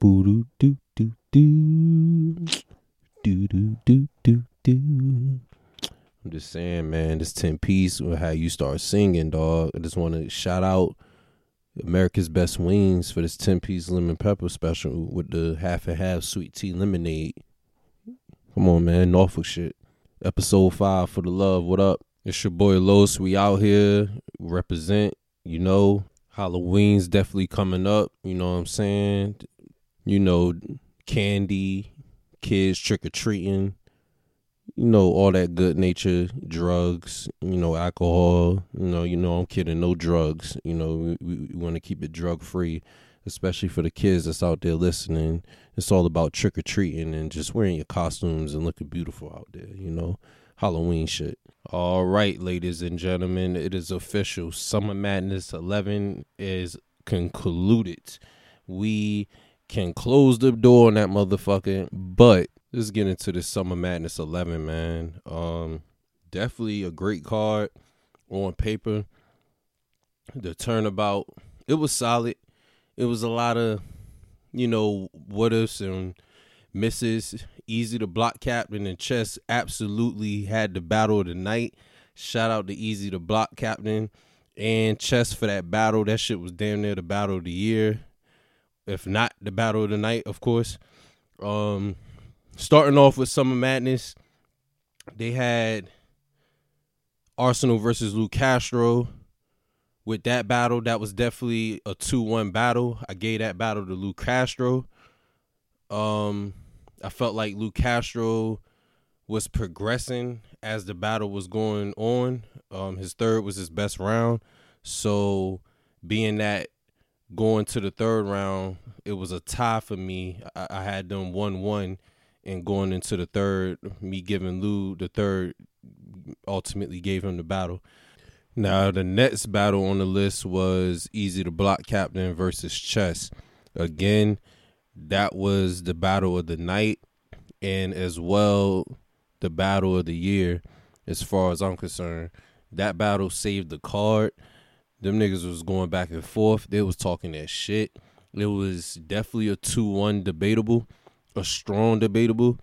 Boo doo doo doo doo. Doo doo doo doo doo. I'm just saying, man, this 10 piece with how you start singing, dog. I just want to shout out America's Best Wings for this 10 piece lemon pepper special with the half and half sweet tea lemonade. Come on, man. Norfolk shit. Episode 5 for the love. What up? It's your boy Los. We out here. Represent. You know, Halloween's definitely coming up. You know what I'm saying? You know, candy, kids trick or treating you know all that good nature drugs you know alcohol you know you know i'm kidding no drugs you know we, we want to keep it drug free especially for the kids that's out there listening. It's all about trick-or-treating and just wearing your costumes and looking beautiful out there you know? Halloween shit. All right ladies and gentlemen it is official. Summer madness 11 is concluded. We can close the door on that motherfucker but let's get into the Summer Madness 11, man. Um, definitely a great card on paper. The turnabout, it was solid. It was a lot of, you know, what ifs and misses. Eazy the Block Captain and chess absolutely had the battle of the night. Shout out to Eazy the Block Captain and chess for that battle. That shit was damn near the battle of the year, if not the battle of the night, of course. Um, starting off with Summer Madness, they had Arsenal versus Lou Castro. With that battle, that was definitely a 2 1 battle. I gave that battle to Lou Castro. Um, I felt like Lou Castro was progressing as the battle was going on. Um, his third was his best round. So, being that going to the third round, it was a tie for me. I, I had them 1 1 and going into the third, me giving Lou the third ultimately gave him the battle. Now the next battle on the list was Eazy the Block Captain versus Chess. Again, that was the battle of the night and as well the battle of the year as far as I'm concerned. That battle saved the card. Them niggas was going back and forth. They was talking that shit. It was definitely a 2-1 debatable a strong debatable.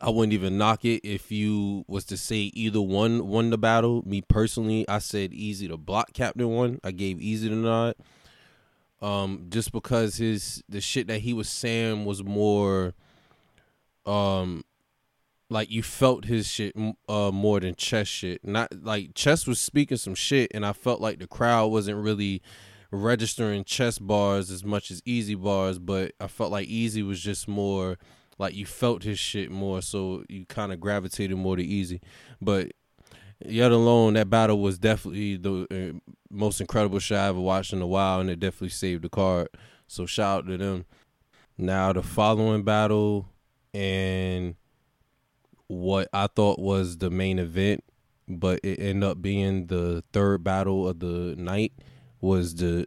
I wouldn't even knock it if you was to say either one won the battle. Me personally, I said Eazy the Block Captain one. I gave easy to nod. Um, just because his the shit that he was saying was more, um, like you felt his shit uh more than chess shit. Not like chess was speaking some shit, and I felt like the crowd wasn't really registering chess bars as much as easy bars, but I felt like easy was just more like you felt his shit more, so you kind of gravitated more to easy. But yet alone, that battle was definitely the uh, most incredible shot I ever watched in a while, and it definitely saved the card. So shout out to them. Now the following battle and what I thought was the main event, but it ended up being the third battle of the night was the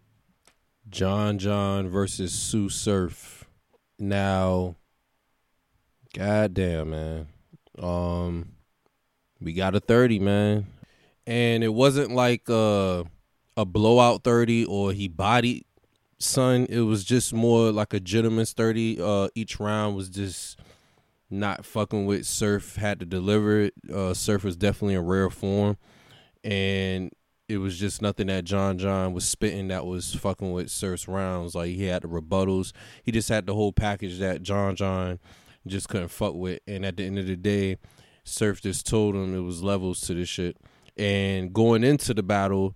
John John versus Tsu Surf. Now, goddamn man, um, we got a thirty man, and it wasn't like a a blowout thirty or he bodied son. It was just more like a gentleman's thirty. Uh, each round was just not fucking with Surf. Had to deliver it. Uh, Surf was definitely in rare form, and it was just nothing that John John was spitting that was fucking with Surf's rounds. Like he had the rebuttals. He just had the whole package that John John just couldn't fuck with. And at the end of the day, Surf just told him it was levels to this shit. And going into the battle,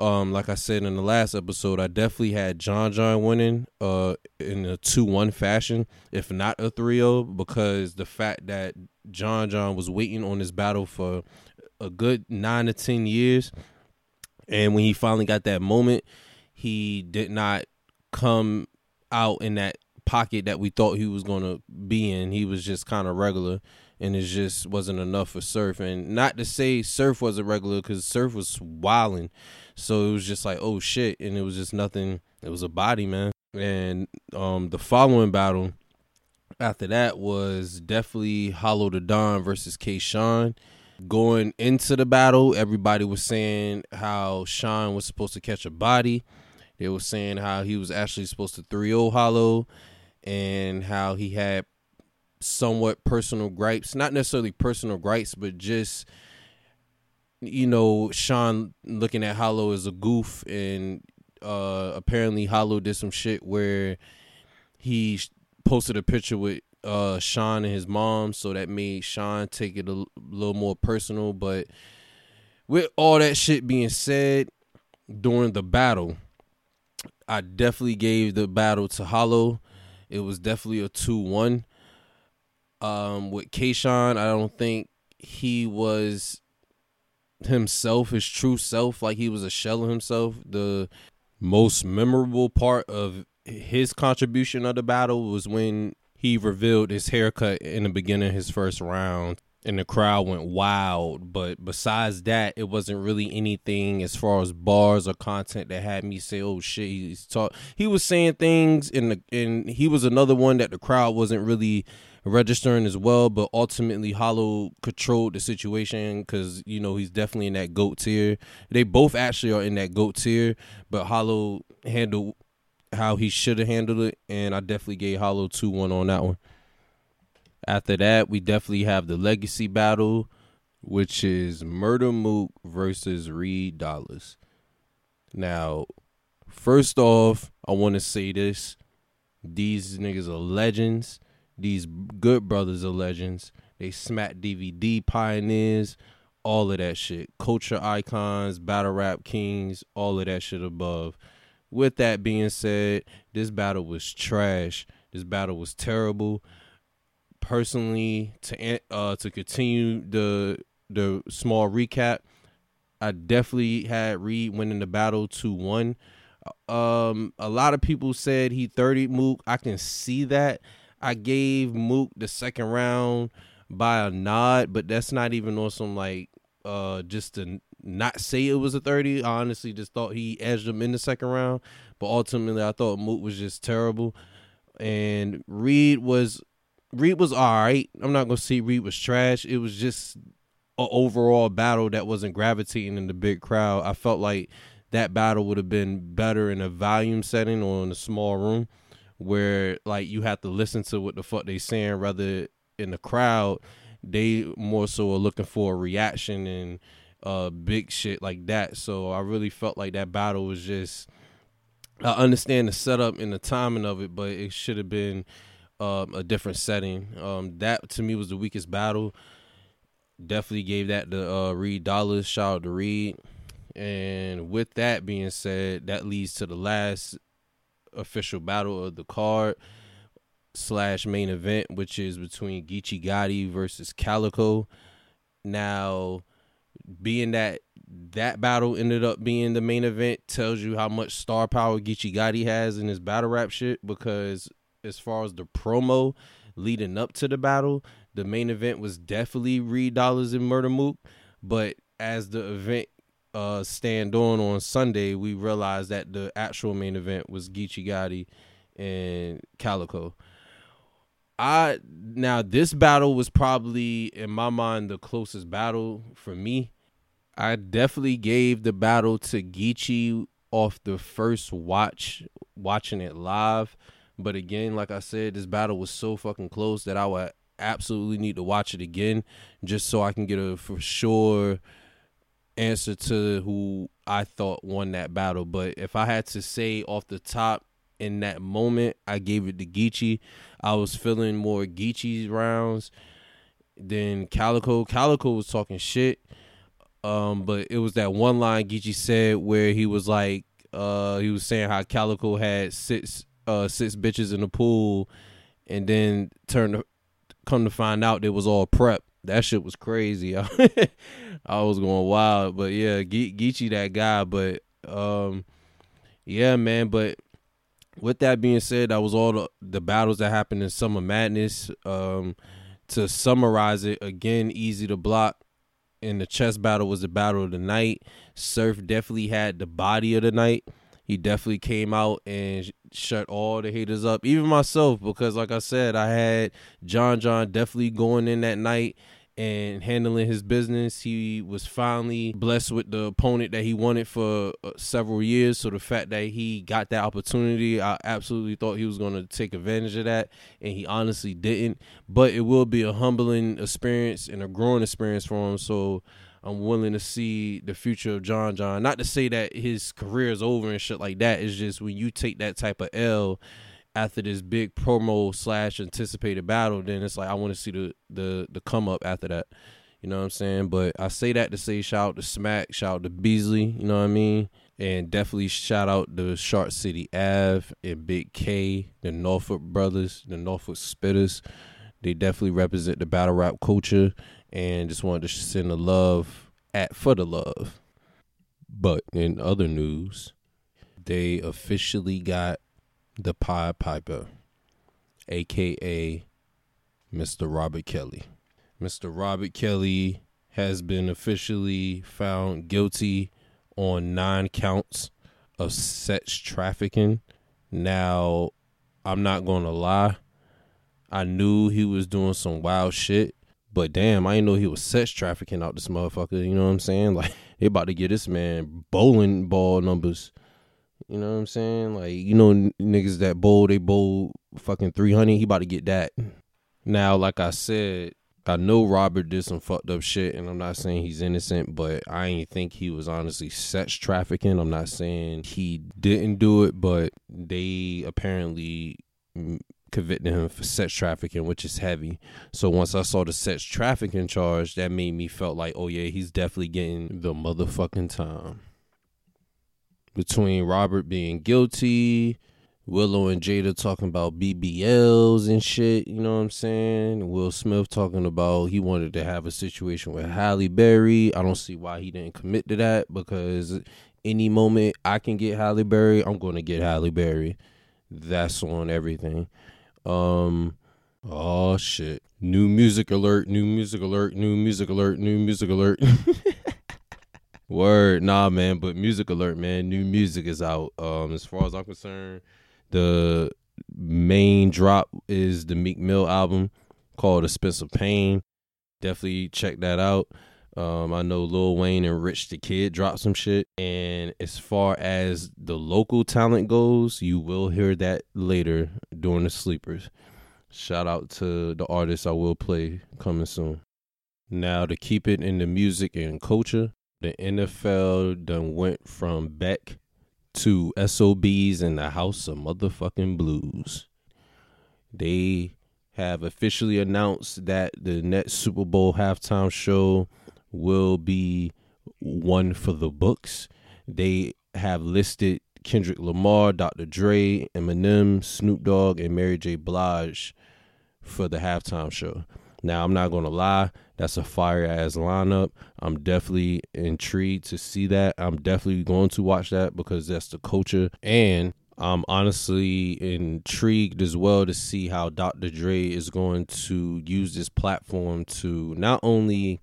um, like I said in the last episode, I definitely had John John winning uh in a two one fashion, if not a 3-0, because the fact that John John was waiting on this battle for a good nine to ten years and when he finally got that moment, he did not come out in that pocket that we thought he was going to be in. He was just kind of regular, and it just wasn't enough for Surf. And not to say Surf wasn't regular, because Surf was wilding. So it was just like, oh shit, and it was just nothing. It was a body, man. And um, the following battle after that was definitely Hollow the Don versus K. Sean going into the battle, everybody was saying how Sean was supposed to catch a body. They were saying how he was actually supposed to 3 0 hollow. and how he had somewhat personal gripes, not necessarily personal gripes, but just you know Sean looking at Hollow as a goof, and uh apparently Hollow did some shit where he posted a picture with uh Sean and his mom, so that made Sean take it a, a little more personal. But with all that shit being said, during the battle, I definitely gave the battle to Hollow. It was definitely a two one. Um, with Kayshawn, I don't think he was himself, his true self, like he was a shell of himself. The most memorable part of his contribution of the battle was when he revealed his haircut in the beginning of his first round and the crowd went wild. But besides that, it wasn't really anything as far as bars or content that had me say, "Oh shit!" He's talk. He was saying things, in the and he was another one that the crowd wasn't really registering as well. But ultimately, Hollow controlled the situation because you know he's definitely in that goat tier. They both actually are in that goat tier, but Hollow handled how he should have handled it, and I definitely gave Hollow two one on that one. After that, we definitely have the legacy battle, which is Murder Mook versus Reed Dollaz. Now, first off, I want to say this: these niggas are legends. These good brothers are legends. They smack DVD pioneers, all of that shit. Culture icons, battle rap kings, all of that shit above. With that being said, this battle was trash. This battle was terrible. Personally, to uh to continue the the small recap, I definitely had Reed winning the battle two one. Um, a lot of people said he thirty Mook. I can see that. I gave Mook the second round by a nod, but that's not even on some like uh just to not say it was a 30. I honestly just thought he edged him in the second round, but ultimately I thought Mook was just terrible. And Reed was Reed was all right. I'm not gonna say Reed was trash. It was just an overall battle that wasn't gravitating in the big crowd. I felt like that battle would have been better in a volume setting or in a small room where like you have to listen to what the fuck they saying rather in the crowd. They more so are looking for a reaction and uh big shit like that. So i really felt like that battle was just i understand the setup and the timing of it but it should have been um, a different setting. Um that to me was the weakest battle. Definitely gave that to uh Reed Dollaz. Shout out to reed. And with that being said that leads to the last official battle of the card slash main event, which is between Geechee Gotti versus Calicoe. Now, being that that battle ended up being the main event tells you how much star power Geechee Gotti has in his battle rap shit because as far as the promo leading up to the battle, the main event was definitely Reed Dollaz and Murder Mook, but as the event uh, stand on on Sunday, we realized that the actual main event was Geechee Gotti and Calicoe. I now this battle was probably in my mind the closest battle for me. I definitely gave the battle to Geechee off the first watch, watching it live. But again, like I said, this battle was so fucking close that I would absolutely need to watch it again just so I can get a for sure answer to who I thought won that battle. But if I had to say off the top in that moment, I gave it to Geechee. I was feeling more Geechee's rounds than Calicoe. Calicoe was talking shit. Um, but it was that one line Geechee said where he was like, uh, he was saying how Calicoe had six, uh, six bitches in the pool, and then turned to come to find out it was all prep that shit was crazy. I was going wild, but yeah, Ge- Geechee that guy. But um, yeah, man. But with that being said, that was all the, the battles that happened in Summer Madness. Um, to summarize it again, Eazy the Block. And the chess battle was the battle of the night. Surf definitely had the body of the night. He definitely came out and shut all the haters up, even myself, because like I said, I had John John definitely going in that night and handling his business. He was finally blessed with the opponent that he wanted for uh, several years. So the fact that he got that opportunity, I absolutely thought he was going to take advantage of that, and he honestly didn't. But it will be a humbling experience and a growing experience for him. So I'm willing to see the future of John John. Not to say that his career is over and shit like that. It's just when you take that type of L after this big promo slash anticipated battle, then it's like I want to see the the the come up after that. You know what I'm saying? But I say that to say shout out to Smack, shout out to Beasley, you know what I mean? And definitely shout out the Shark City Ave and Big K, the Norfolk brothers, the Norfolk Spitters. They definitely represent the battle rap culture and just wanted to send a love at for the love. But in other news, they officially got the Pied Piper, aka Mr. Robert Kelly. Mr. Robert Kelly has been officially found guilty on nine counts of sex trafficking. Now, I'm not going to lie. I knew he was doing some wild shit, but damn, I didn't know he was sex trafficking out this motherfucker. You know what I'm saying? Like, they about to get this man bowling ball numbers you know what I'm saying? Like, you know, niggas that bowl, they bowl fucking 300. He about to get that. Now, like I said, I know Robert did some fucked up shit, and I'm not saying he's innocent, but I ain't think he was honestly sex trafficking. I'm not saying he didn't do it, but they apparently convicted him for sex trafficking, which is heavy. So once I saw the sex trafficking charge, that made me felt like, oh yeah, he's definitely getting the motherfucking time between Robert being guilty, Willow and Jada talking about BBLs and shit, you know what I'm saying? Will Smith talking about he wanted to have a situation with Halle Berry. I don't see why he didn't commit to that because any moment I can get Halle Berry, I'm going to get Halle Berry. That's on everything. Um oh shit. New music alert, new music alert, new music alert, new music alert. Word, nah, man. But music alert, man. New music is out. Um, as far as I'm concerned, the main drop is the Meek Mill album called Expensive Pain. Definitely check that out. Um, I know Lil Wayne and Rich the Kid dropped some shit. And as far as the local talent goes, you will hear that later during the sleepers. Shout out to the artists I will play coming soon. Now to keep it in the music and culture, the NFL done went from Beck to SOBs in the House of Motherfucking Blues. They have officially announced that the next Super Bowl halftime show will be one for the books. They have listed Kendrick Lamar, Dr. Dre, Eminem, Snoop Dogg, and Mary J. Blige for the halftime show. Now, I'm not going to lie, that's a fire ass lineup. I'm definitely intrigued to see that. I'm definitely going to watch that because that's the culture. And I'm honestly intrigued as well to see how Dr. Dre is going to use this platform to not only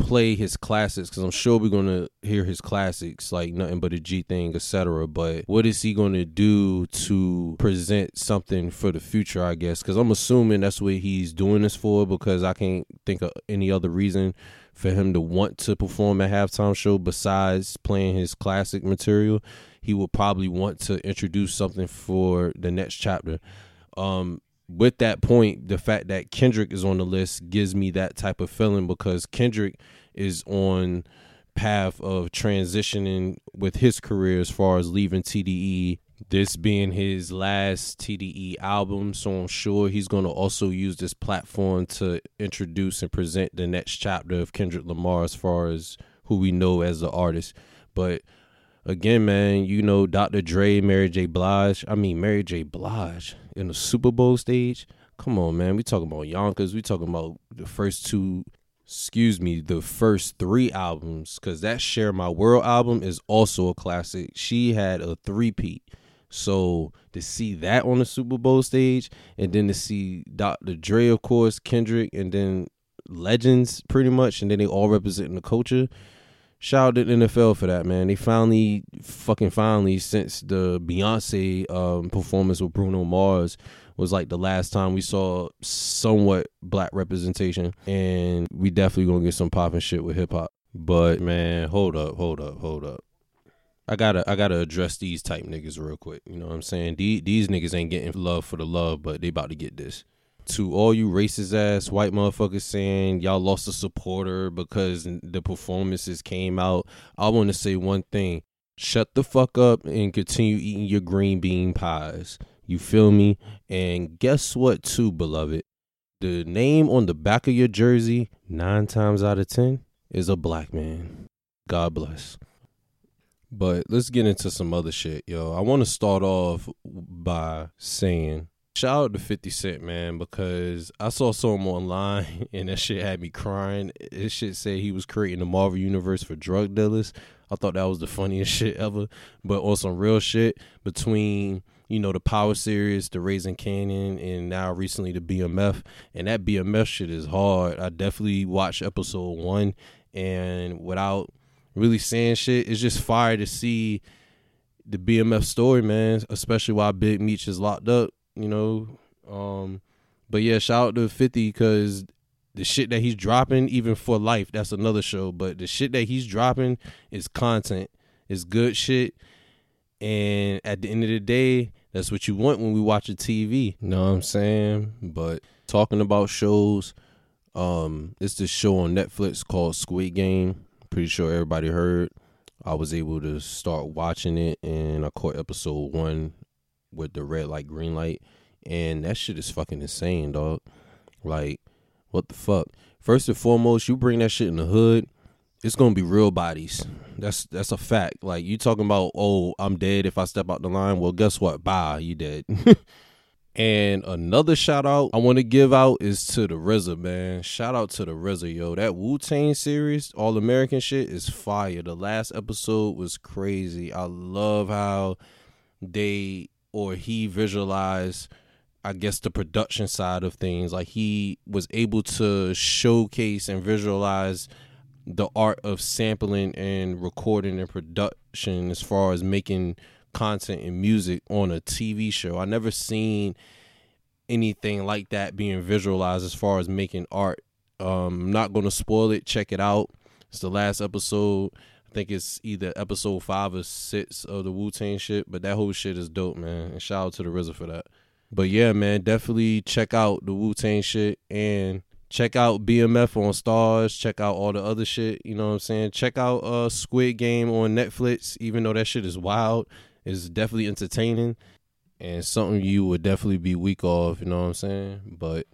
play his classics because I'm sure we're gonna hear his classics like nothing but a G thing, etc. But what is he gonna do to present something for the future? I guess because I'm assuming that's what he's doing this for because I can't think of any other reason for him to want to perform a halftime show besides playing his classic material. He will probably want to introduce something for the next chapter. Um, with that point, the fact that Kendrick is on the list gives me that type of feeling because Kendrick is on path of transitioning with his career as far as leaving TDE. This being his last TDE album, so I'm sure he's going to also use this platform to introduce and present the next chapter of Kendrick Lamar as far as who we know as the artist. But again, man, you know Dr. Dre, Mary J. Blige. I mean Mary J. Blige in the Super Bowl stage. Come on, man. We talking about Yonkers. We talking about the first two, excuse me, the first three albums. Cause that Share My World album is also a classic. She had a three-peat. So to see that on the Super Bowl stage, and then to see Dr. Dre, of course, Kendrick, and then legends pretty much, and then they all representing the culture. Shout out to the NFL for that, man. They finally, fucking finally, since the Beyonce um, performance with Bruno Mars was like the last time we saw somewhat black representation, and we definitely gonna get some popping shit with hip hop. But man, hold up, hold up, hold up. I gotta I gotta address these type niggas real quick. You know what I'm saying? These, these niggas ain't getting love for the love, but they about to get this. To all you racist ass white motherfuckers saying y'all lost a supporter because the performances came out, I want to say one thing: shut the fuck up and continue eating your green bean pies. You feel me? And guess what, too, beloved? The name on the back of your jersey, nine times out of ten, is a black man. God bless. But let's get into some other shit, yo. I want to start off by saying shout out to 50 Cent, man, because I saw something online and that shit had me crying. This shit said he was creating the Marvel Universe for drug dealers. I thought that was the funniest shit ever. But on some real shit, between you know, the Power Series, the Raising Kanan, and now recently the BMF. And that BMF shit is hard. I definitely watched episode one, and without really saying shit, it's just fire to see the BMF story, man. Especially while Big Meech is locked up, you know. Um, but yeah, shout out to Fifty because the shit that he's dropping, even for life, that's another show. But the shit that he's dropping is content. It's good shit. And at the end of the day, that's what you want when we watch a TV. You know what I'm saying? But talking about shows, um, it's this show on Netflix called Squid Game. Pretty sure everybody heard. I was able to start watching it and I caught episode one with the red light, green light. And that shit is fucking insane, dog. Like, what the fuck? First and foremost, you bring that shit in the hood it's gonna be real bodies. That's that's a fact. Like you talking about, oh, I'm dead if I step out the line. Well, guess what? Bye, you dead. and another shout out I want to give out is to the RZA, man. Shout out to the RZA, yo. That Wu Tang series, All American shit, is fire. The last episode was crazy. I love how they or he visualized I guess the production side of things. Like he was able to showcase and visualize the art of sampling and recording and production as far as making content and music on a TV show. I never seen anything like that being visualized as far as making art. Um, I'm not gonna spoil it. Check it out. It's the last episode. I think it's either episode five or six of the Wu Tang shit. But that whole shit is dope, man. And shout out to the RZA for that. But yeah, man, definitely check out the Wu Tang shit and check out BMF on Starz. Check out all the other shit. You know what I'm saying? Check out uh Squid Game on Netflix. Even though that shit is wild, it's definitely entertaining and something you would definitely be weak off. You know what I'm saying? But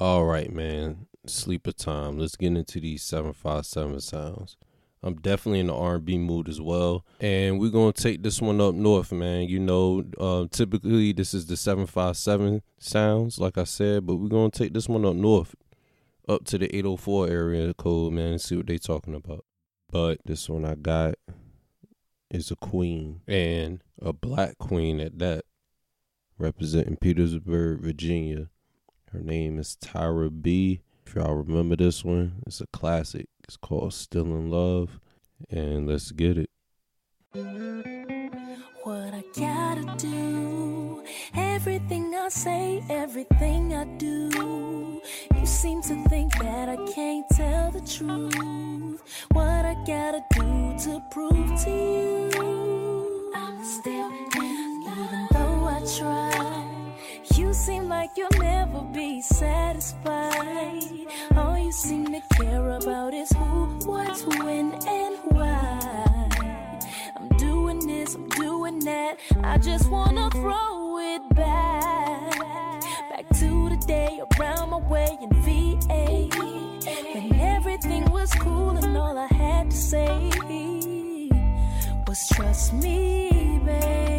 all right, man. Sleeper time. Let's get into these seven five seven sounds. I'm definitely in the R&B mood as well, and we're gonna take this one up north, man. You know, uh, typically this is the seven five seven sounds, like I said, but we're gonna take this one up north up to the 804 area code, man, and see what they talking about. But this one I got is a queen and a black queen at that, representing Petersburg, Virginia. Her name is Tyra B. If y'all remember this one, it's a classic. It's called Still in Love. And let's get it. What I gotta do, everything I say, everything I do. You seem to think that I can't tell the truth. What I gotta do to prove to you, I'm still in love. even though I try. Seem like you'll never be satisfied. All you seem to care about is who, what, when, and why. I'm doing this, I'm doing that. I just wanna throw it back. Back to the day around my way in VA. When everything was cool and all I had to say was trust me, babe.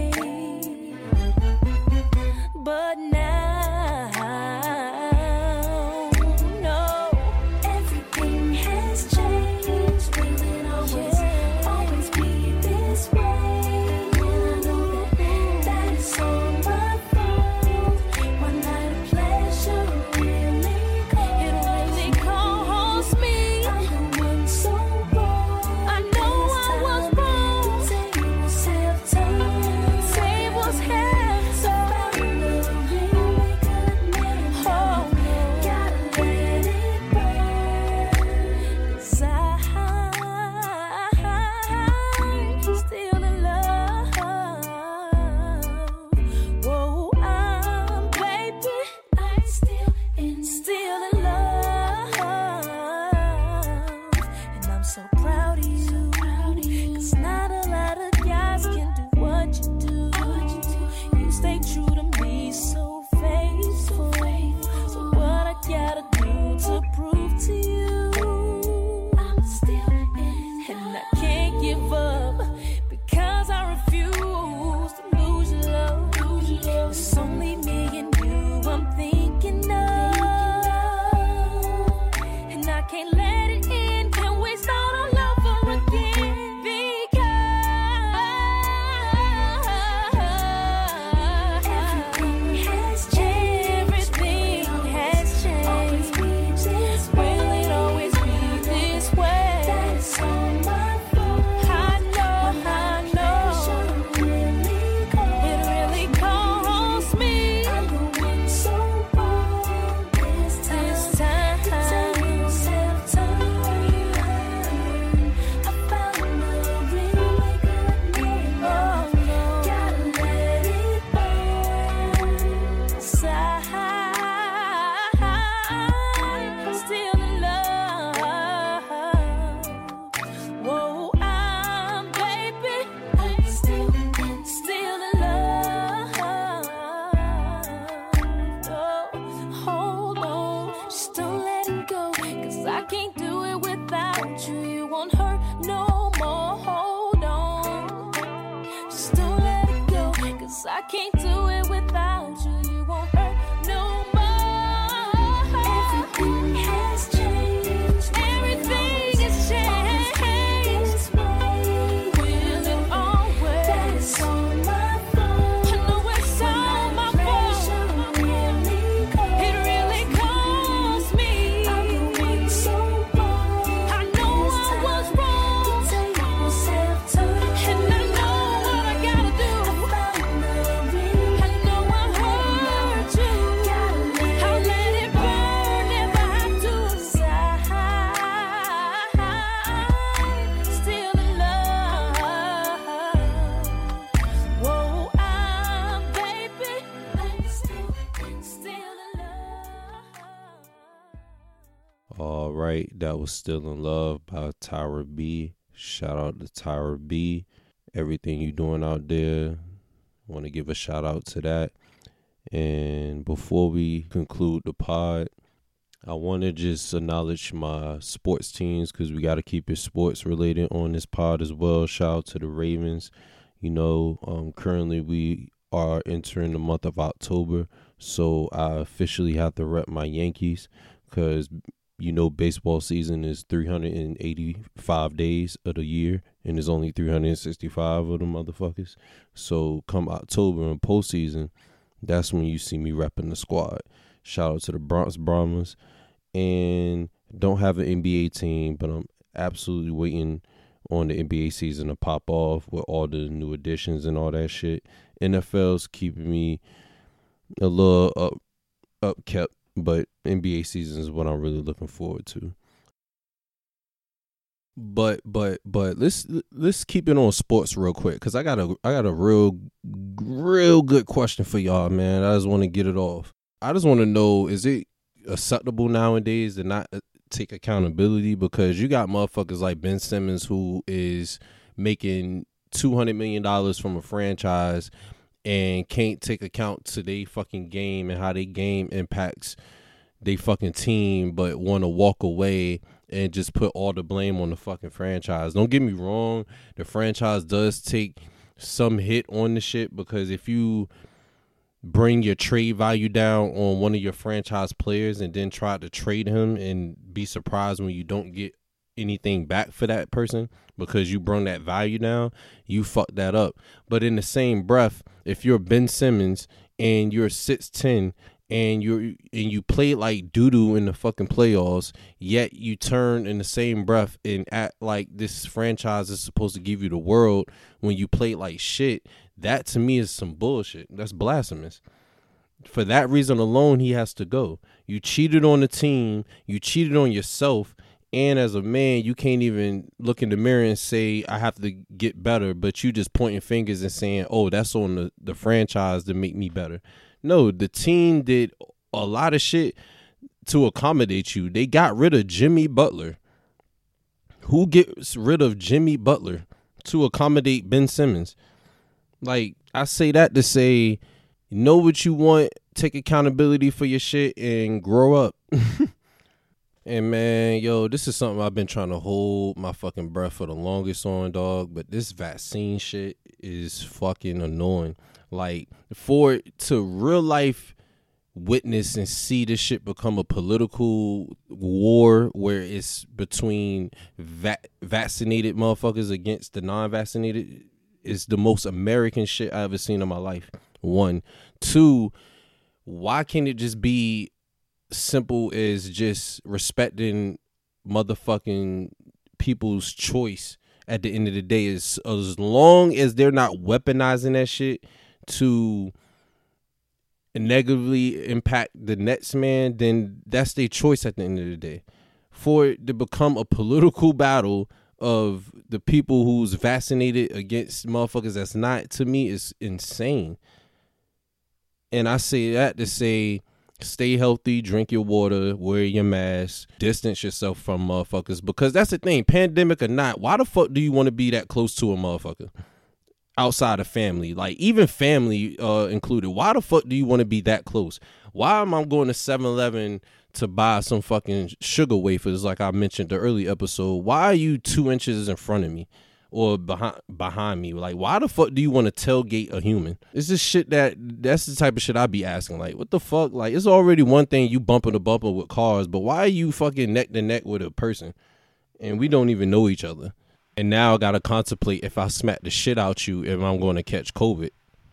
Was Still in Love by Tyra B. Shout out to Tyra B. Everything you doing out there. Want to give a shout out to that. And before we conclude the pod, I want to just acknowledge my sports teams because we got to keep it sports related on this pod as well. Shout out to the Ravens. You know, um, currently we are entering the month of October, so I officially have to rep my Yankees because you know baseball season is 385 days of the year and there's only 365 of them motherfuckers. So come october and postseason that's when you see me repping the squad. Shout out to the bronx brahmas and don't have an nba team but i'm absolutely waiting on the nba season to pop off with all the new additions and all that shit. Nfl's keeping me a little up up kept but NBA season is what I'm really looking forward to. But but but let's let's keep it on sports real quick because I got a I got a real real good question for y'all, man. I just want to get it off. I just want to know is it acceptable nowadays to not uh, take accountability because you got motherfuckers like Ben Simmons who is making two hundred million dollars from a franchise and can't take account to they fucking game and how they game impacts they fucking team, but want to walk away and just put all the blame on the fucking franchise. Don't get me wrong, the franchise does take some hit on the shit because if you bring your trade value down on one of your franchise players and then try to trade him and be surprised when you don't get anything back for that person because you brought that value down, you fucked that up. But in the same breath, if you're Ben Simmons and you're 6'10 and you're and you play like doo in the fucking playoffs, yet you turn in the same breath and act like this franchise is supposed to give you the world when you play like shit, that to me is some bullshit. That's blasphemous. For that reason alone, he has to go. You cheated on the team, you cheated on yourself, and as a man, you can't even look in the mirror and say, I have to get better, but you just pointing fingers and saying, Oh, that's on the, the franchise to make me better. No, the team did a lot of shit to accommodate you. They got rid of Jimmy Butler. Who gets rid of Jimmy Butler to accommodate Ben Simmons? Like, I say that to say, know what you want, take accountability for your shit, and grow up. and man, yo, this is something I've been trying to hold my fucking breath for the longest on, dog. But this vaccine shit is fucking annoying. Like for to real life witness and see this shit become a political war where it's between va- vaccinated motherfuckers against the non-vaccinated is the most American shit I ever seen in my life. One, two, why can't it just be simple as just respecting motherfucking people's choice at the end of the day is as long as they're not weaponizing that shit to negatively impact the Nets, man, then that's their choice at the end of the day. For it to become a political battle of the people who's vaccinated against motherfuckers that's not, to me, is insane. And I say that to say, stay healthy, drink your water, wear your mask, distance yourself from motherfuckers. Because that's the thing, pandemic or not, why the fuck do you want to be that close to a motherfucker? outside of family, like even family uh included. Why the fuck do you want to be that close? Why am I going to 7-Eleven to buy some fucking sugar wafers like I mentioned the early episode? Why are you two inches in front of me? Or behind behind me, like why the fuck do you want to tailgate a human? It's just shit that that's the type of shit I be asking. Like, what the fuck? Like, it's already one thing you bumping to bumper with cars, but why are you fucking neck to neck with a person, and we don't even know each other? And now I gotta contemplate if I smack the shit out you if I'm going to catch COVID.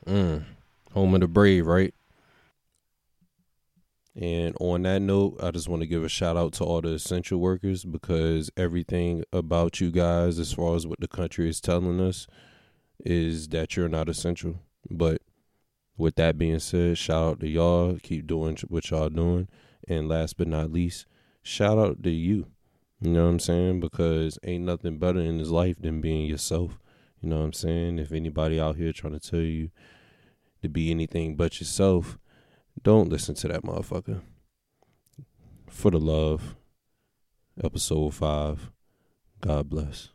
Mm. Home of the brave, right? And on that note, I just want to give a shout out to all the essential workers because everything about you guys, as far as what the country is telling us, is that you're not essential. But with that being said, shout out to y'all. Keep doing what y'all doing. And last but not least, shout out to you. You know what I'm saying? Because ain't nothing better in this life than being yourself. You know what I'm saying? If anybody out here trying to tell you to be anything but yourself, don't listen to that motherfucker. For the love. Episode 5. God bless.